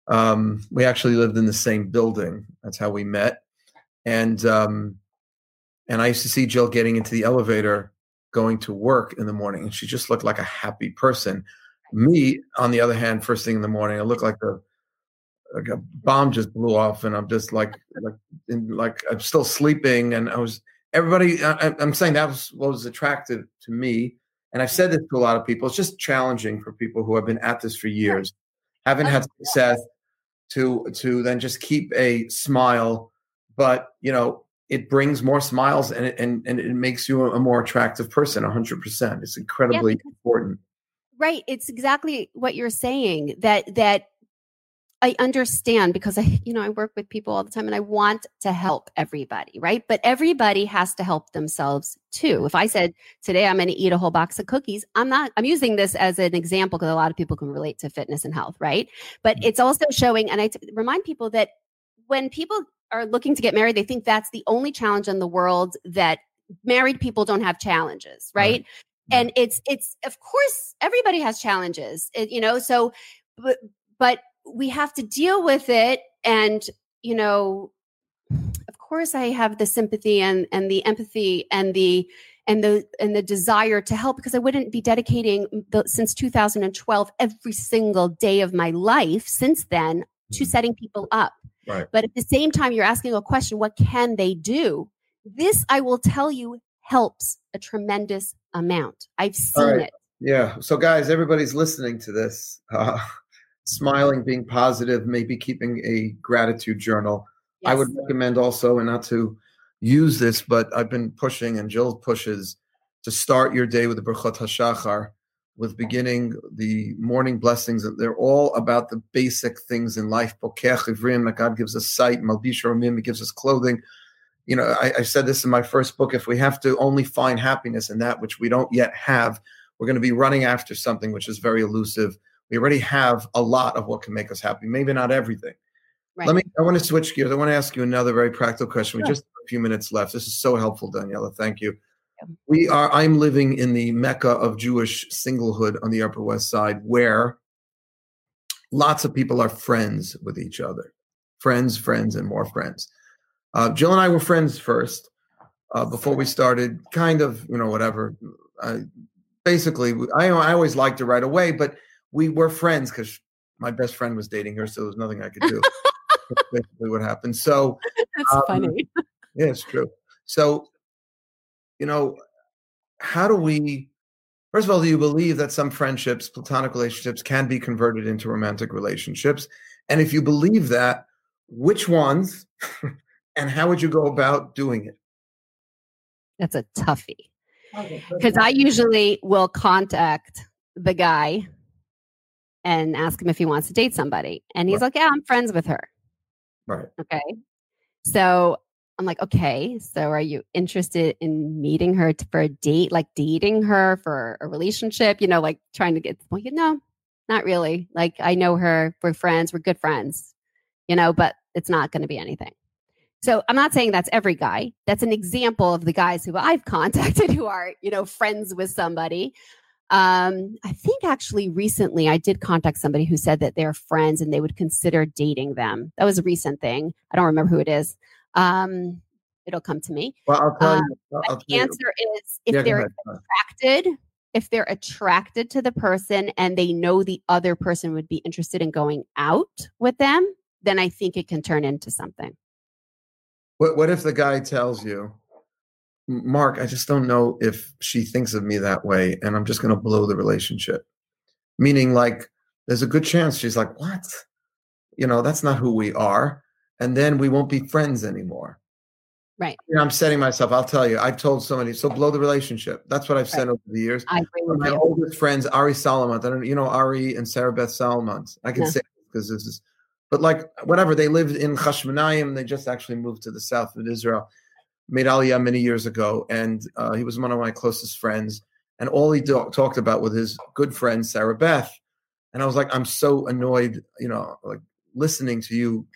Um, we actually lived in the same building. That's how we met, and um, and I used to see Jill getting into the elevator, going to work in the morning, and she just looked like a happy person. Me, on the other hand, first thing in the morning, I look like a like a bomb just blew off, and I'm just like like in, like I'm still sleeping, and I was everybody. I, I'm saying that was what was attractive to me, and I've said this to a lot of people. It's just challenging for people who have been at this for years, haven't had success, to to then just keep a smile, but you know it brings more smiles and it, and and it makes you a more attractive person. 100. percent It's incredibly because- important. Right. It's exactly what you're saying that that I understand because I, you know, I work with people all the time and I want to help everybody, right? But everybody has to help themselves too. If I said today I'm going to eat a whole box of cookies, I'm not I'm using this as an example because a lot of people can relate to fitness and health, right? But mm. it's also showing and I t- remind people that when people are looking to get married, they think that's the only challenge in the world that married people don't have challenges, Right. right? Mm. and it's it's of course everybody has challenges it- you know so but but we have to deal with it and you know of course i have the sympathy and and the empathy and the and the and the desire to help because i wouldn't be dedicating the, since 2012 every single day of my life since then to Mhm. setting people up Right. but at the same time you're asking a question what can they do this i will tell you helps a tremendous amount i've seen right. it Yeah. So, guys, everybody's listening to this, uh, smiling, being positive, maybe keeping a gratitude journal. I would recommend also, and not to use this, but I've been pushing, and Jill pushes to start your day with the Birchot HaShachar, with beginning the morning blessings. That they're all about the basic things in life. Pokeach Ivrim, that God gives us sight. Malbish Arumim, He gives us clothing. You know, I, I said this in my first book. If we have to only find happiness in that which we don't yet have, we're going to be running after something which is very elusive. We already have a lot of what can make us happy, maybe not everything. Right. Let me. I want to switch gears. I want to ask you another very practical question. We just have a few minutes left. This is so helpful, Daniela. Thank you. Yeah. We are. I'm living in the mecca of Jewish singlehood on the Upper West Side, where lots of people are friends with each other, friends, friends, and more friends. Uh, Jill and I were friends first uh, before we started. Kind of, you know, whatever. Uh, basically, I, I always liked her right away, but we were friends because my best friend was dating her, so there was nothing I could do. That's basically what happened. So, That's Um, funny. yeah, it's true. So, you know, how do we? First of all, do you believe that some friendships, platonic relationships, can be converted into romantic relationships? And if you believe that, which ones, and how would you go about doing it? That's a toughie. Because I usually will contact the guy and ask him if he wants to date somebody. And he's like, Yeah, I'm friends with her. Right. Okay. So I'm like, okay, so are you interested in meeting her for a date, like dating her for a relationship? You know, like trying to get well, you know, not really. Like I know her, we're friends, we're good friends, you know, but it's not going to be anything. So I'm not saying that's every guy. That's an example of the guys who I've contacted who are, you know, friends with somebody. Um, I think actually recently I did contact somebody who said that they're friends and they would consider dating them. That was a recent thing. I don't remember who it is. Um, it'll come to me. Well, I'll tell Uh, you. I'll the you. answer is if Yeah, they're attracted, if they're attracted to the person and they know the other person would be interested in going out with them, then I think it can turn into something. What, what if the guy tells you, Mark, I just don't know if she thinks of me that way, and I'm just going to blow the relationship. Meaning, like, there's a good chance she's like, what? You know, that's not who we are. And then we won't be friends anymore. Right. You know, I'm setting myself. I'll tell you. I've told somebody. So blow the relationship. That's what I've said over the years. I agree with my you. oldest friends, Ari Solomon. I don't. You know Ari and Sarah Beth Solomon. I can Yeah. say because this is. But like whatever, they lived in Chashmonayim. They just actually moved to the south of Israel. Made Aliyah many years ago, and uh, he was one of my closest friends. And all he do- talked about with his good friend Sarah Beth. And I was like, I'm so annoyed. You know, like listening to you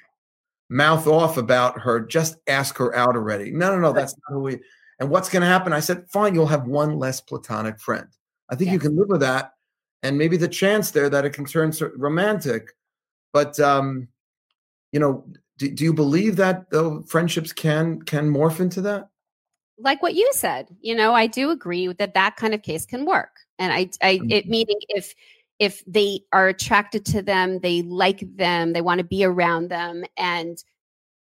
mouth off about her. Just ask her out already. No, no, no, that's not who we. And what's going to happen? I said, fine, you'll have one less platonic friend. I think you can live with that, and maybe the chance there that it can turn romantic. But um, you know, do, do you believe that though friendships can can morph into that? like what you said you know i do agree that that kind of case can work and i i it Mhm. meaning if if they are attracted to them they like them they want to be around them and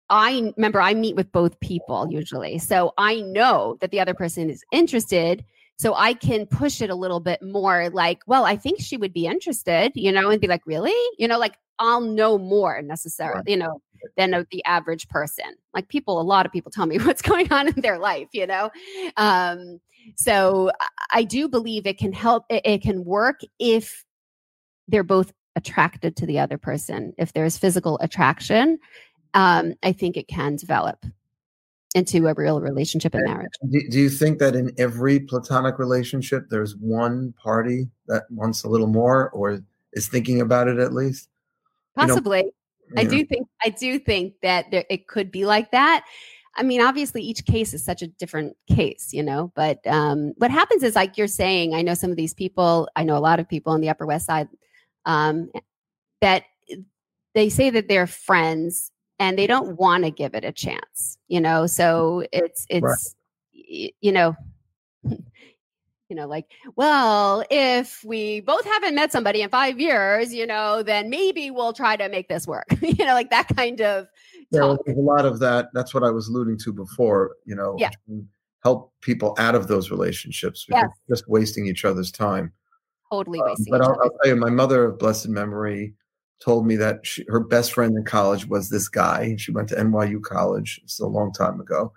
i remember i meet with both people usually so i know that the other person is interested so i can push it a little bit more like well i think she would be interested you know and be like really you know like i'll know more necessarily you know than a, the average person. Like people, a lot of people tell me what's going on in their life, you know? Um, so I- do believe it can help, it, it can work if they're both attracted to the other person. If there's physical attraction, um, I think it can develop into a real relationship and marriage. Do, do you think that in every platonic relationship there's one party that wants a little more or is thinking about it at least? You know, Possibly. I do think I do think that there, it could be like that. I mean, obviously, each case is such a different case, you know. But um, what happens is, like you're saying, I know some of these people. I know a lot of people on the Upper West Side um, that they say that they're friends and they don't want to give it a chance, you know. So it's it's y- you know. You know, like, well, if we both haven't met somebody in five years, you know, then maybe we'll try to make this work. you know, like that kind of Yeah, well, there's a lot of that. That's what I was alluding to before. You know, Yeah. help people out of those relationships because Yes. just wasting each other's time. totally Um, wasting. but I'll, I'll tell you, my mother of blessed memory told me that she, her best friend in college was this guy. She went to NYU college. It's a long time ago,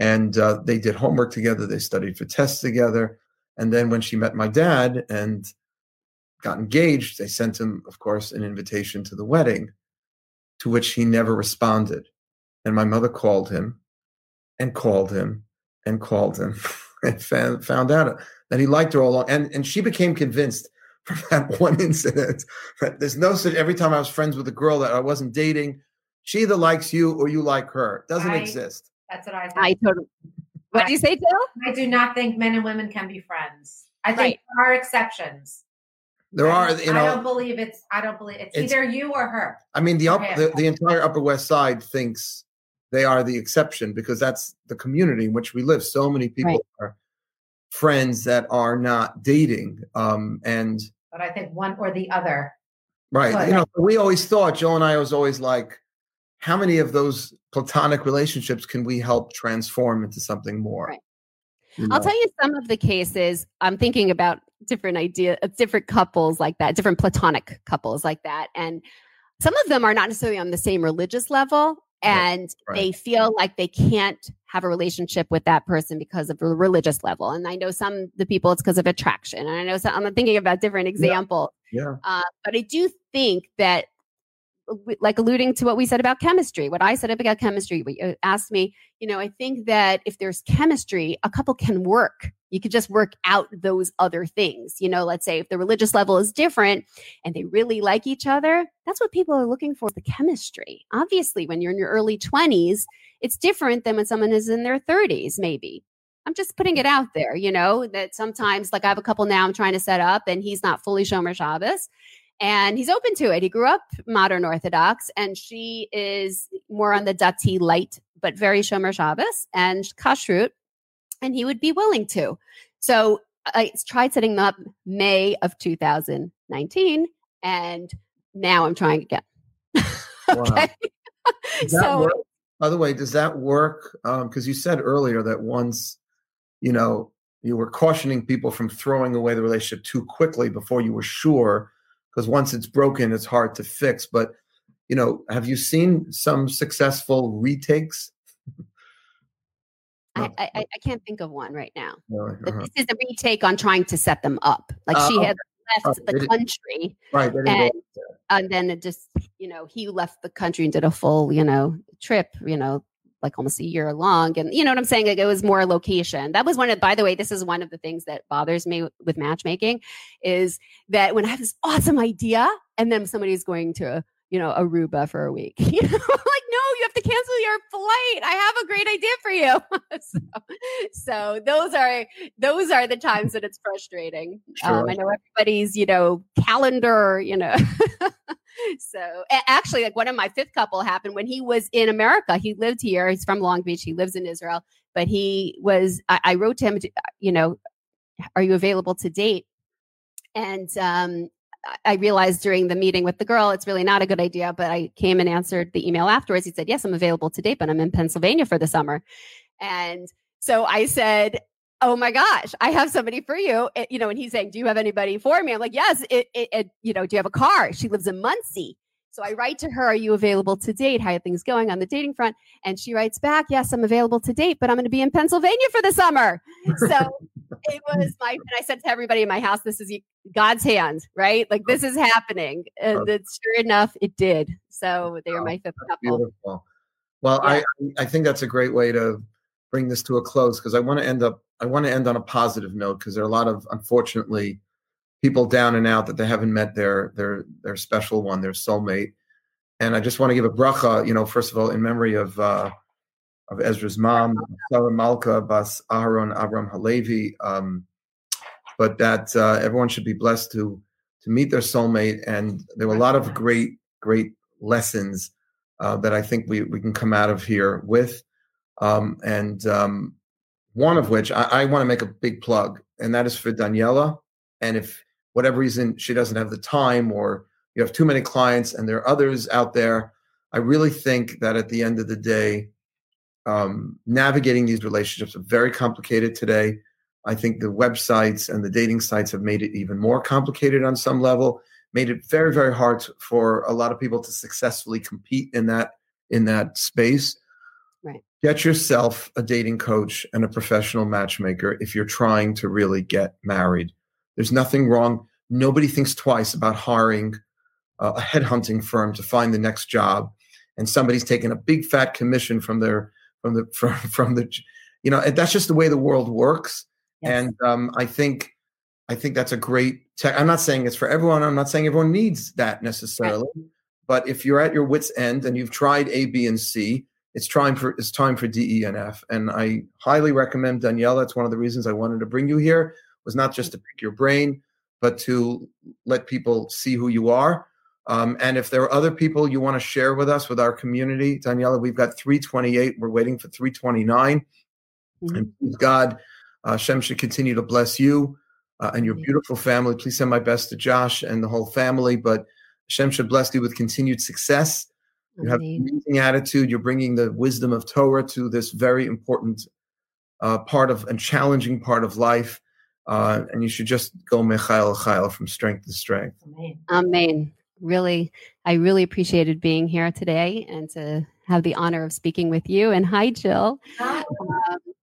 and uh, they did homework together. They studied for tests together. And then when she met my dad and got engaged, they sent him, of course, an invitation to the wedding, to which he never responded. And my mother called him and called him and called him and found, found out that he liked her all along. And, and she became convinced from that one incident that there's no such, every time I was friends with a girl that I wasn't dating, she either likes you or you like her. It doesn't Right. exist. That's what I think. I totally. What do you say, Jill? I do not think men and women can be friends. I think Right. there are exceptions. There are, don't- you I don't believe it's. I don't believe it's, It's- either you or her. I mean, the, up, Okay. the, the entire Upper West Side thinks they are the exception because that's the community in which we live. So many people Right. are friends that are not dating. Um, and But I think one or the other. Right. Right. You know, we always thought, Joe and I was always like, how many of those platonic relationships can we help transform into something more? Right. You I'll tell you some of the cases. I'm thinking about different idea, uh, different couples like that, different platonic couples like that, and some of them are not necessarily on the same religious level, and right. they feel like they can't have a relationship with that person because of the religious level. And I know some the people it's because of attraction, and I know some. I'm thinking about different examples. Yeah. Uh, but I do think that, like alluding to what we said about chemistry, what I said about chemistry, you asked me, you know, I think that if there's chemistry, a couple can work. You could just work out those other things. You know, let's say if the religious level is different and they really like each other, that's what people are looking for the chemistry. Obviously, when you're in your early 20s, it's different than when someone is in their 30s, maybe. I'm just putting it out there, you know, that sometimes, like I have a couple now I'm trying to set up and he's not fully Shomer Shabbos and he's open to it. He grew up modern Orthodox and she is more on the Dati light, but very Shomer Shabbos and kashrut, and he would be willing to. So I tried setting them up May of 2019 and now I'm trying again. okay. Does that so work? By the way, does that work? Um, because you said earlier that once you know, you were cautioning people from throwing away the relationship too quickly before you were sure, because once it's broken, it's hard to fix. But you know, have you seen some successful retakes? I, I, I can't think of one right now. Uh-huh. this is a retake on trying to set them up. Like she Oh, had left the country Right. and and then it just you know he left the country and did a full you know trip you know like almost a year long and you know what i'm saying? Like it was more location. That was one of by the way this is one of the things that bothers me with matchmaking is that when i have this awesome idea and then somebody's going to you know aruba for a week you know like no you have to cancel your flight. I have a great idea for you. So, so those are those are the times that it's frustrating. Um, i know everybody's you know calendar you know so actually like one of my fifth couple happened when he was in america he lived here he's from long beach he lives in israel but he was i, I wrote to him you know are you available to date and um I- I realized during the meeting with the girl, it's really not a good idea. But I came and answered the email afterwards. He said, Yes, I'm available to date, but I'm in Pennsylvania for the summer. And so I said, Oh my gosh, I have somebody for you. It- you know, and he's saying, Do you have anybody for me? I'm like, Yes, it, it, it, you know, do you have a car? She lives in Monsey. So I write to her, Are you available to date? How are things going on the dating front? And she writes back, Yes, I'm available to date, but I'm going to be in Pennsylvania for the summer. So it was my, and I said to everybody in my house, This is God's hand, right? Like this is happening. And it's sure enough, it did. So they were oh, my fifth couple. Beautiful. Well, Yeah. I I think that's a great way to bring this to a close because I want to end up I want to end on a positive note because there are a lot of unfortunately people down and out that they haven't met their their their special one, their soulmate. And I just want to give a bracha, you know, first of all, in memory of uh, of Ezra's mom, Sarah Malka Bas Aharon Avram Halevi. Um, but that uh, everyone should be blessed to to meet their soulmate. And there were a lot of great great lessons uh, that I think we we can come out of here with. Um, and um, one of which I, I want to make a big plug, and that is for Daniela. And if whatever reason she doesn't have the time, or you have too many clients, and there are others out there, I really think that at the end of the day, um, navigating these relationships are very complicated today. I think the websites and the dating sites have made it even more complicated on some level, made it very, very hard for a lot of people to successfully compete in that in that space. Right. Get yourself a dating coach and a professional matchmaker if you're trying to really get married. There's nothing wrong. Nobody thinks twice about hiring a headhunting firm to find the next job, and somebody's taking a big fat commission from their from the from from the you know that's just the way the world works. Yes. And um, I think I think that's a great. Tech. I'm not saying it's for everyone. I'm not saying everyone needs that necessarily. But if you're at your wits' end and you've tried A, B, and C, it's time for it's time for D, E, and I highly recommend Daniela. It's one of the reasons I wanted to bring you here. Was not just to pick your brain, but to let people see who you are. Um, and if there are other people you want to share with us, with our community, Daniela, we've got 328. We're waiting for 329. Mhm. And please God, uh, Hashem should continue to bless you uh, and your beautiful family. Please send my best to Josh and the whole family. But Hashem should bless you with continued success. You have Amen. an amazing attitude. You're bringing the wisdom of Torah to this very important uh, part of and challenging part of life. Uh, and you should just go mechael chayil from strength to strength. Amen. Amen. Really, I really appreciated being here today and to have the honor of speaking with you. And hi, Jill. Um,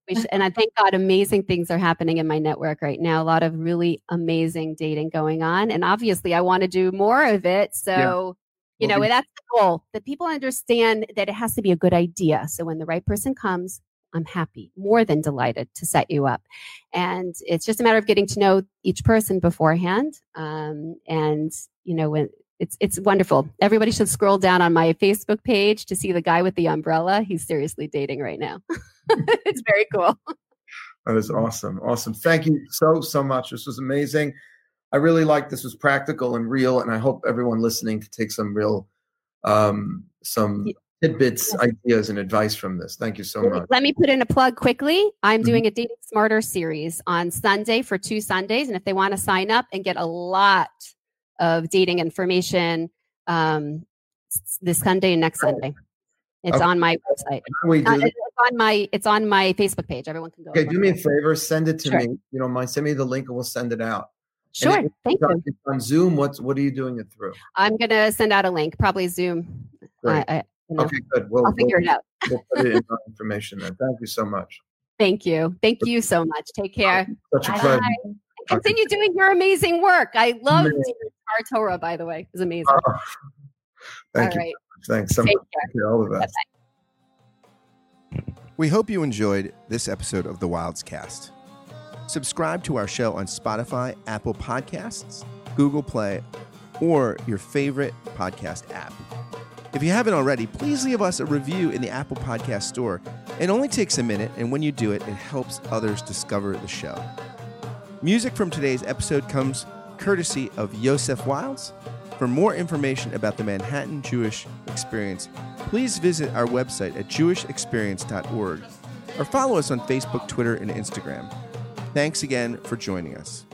we and I thank God amazing things are happening in my network right now. A lot of really amazing dating going on. And obviously, I want to do more of it. So, you know, that's the goal that people understand that it has to be a good idea. So, when the right person comes, I'm happy, more than delighted to set you up. And it's just a matter of getting to know each person beforehand. Um, and, you know, when it's it's wonderful. Everybody should scroll down on my Facebook page to see the guy with the umbrella. He's seriously dating right now. it's very cool. That is awesome. Awesome. Thank you so, so much. This was amazing. I really like this was practical and real, and I hope everyone listening could take some real um some tidbits, ideas, and advice from this. Thank you so much. Let me put in a plug quickly. I'm Mhm. doing a Dating Smarter series on Sunday for two Sundays. And if they want to sign up and get a lot of dating information um, this Sunday and next Sunday. It's Okay. on my website. We do Uh, it's on my it's on my Facebook page. Everyone can go. Okay, do me a favor. Send it to Sure. me. You don't mind? Send me the link and we'll send it out. Sure. And it- Thank it's on, you. it's on Zoom. What's what are you doing it through? I'm gonna send out a link, probably Zoom. Great. I, I, you know, okay, good. We'll, I'll figure we'll, it out. we'll put it in our information then. Thank you so much. Thank you. Thank you so much. Take care. Such a Bye. pleasure. And continue doing your amazing work. I love Amazing. our Torah, by the way. It was oh, amazing. Oh, thank All you. right. Thanks so Take much. care. Thank. All the best. We hope you enjoyed this episode of the Wildes Cast. Subscribe to our show on Spotify, Apple Podcasts, Google Play, or your favorite podcast app. If you haven't already, please leave us a review in the Apple Podcast Store. It only takes a minute, and when you do it, it helps others discover the show. Music from today's episode comes courtesy of Yosef Wildes. For more information about the Manhattan Jewish Experience, please visit our website at jewishexperience.org or follow us on Facebook, Twitter, and Instagram. Thanks again for joining us.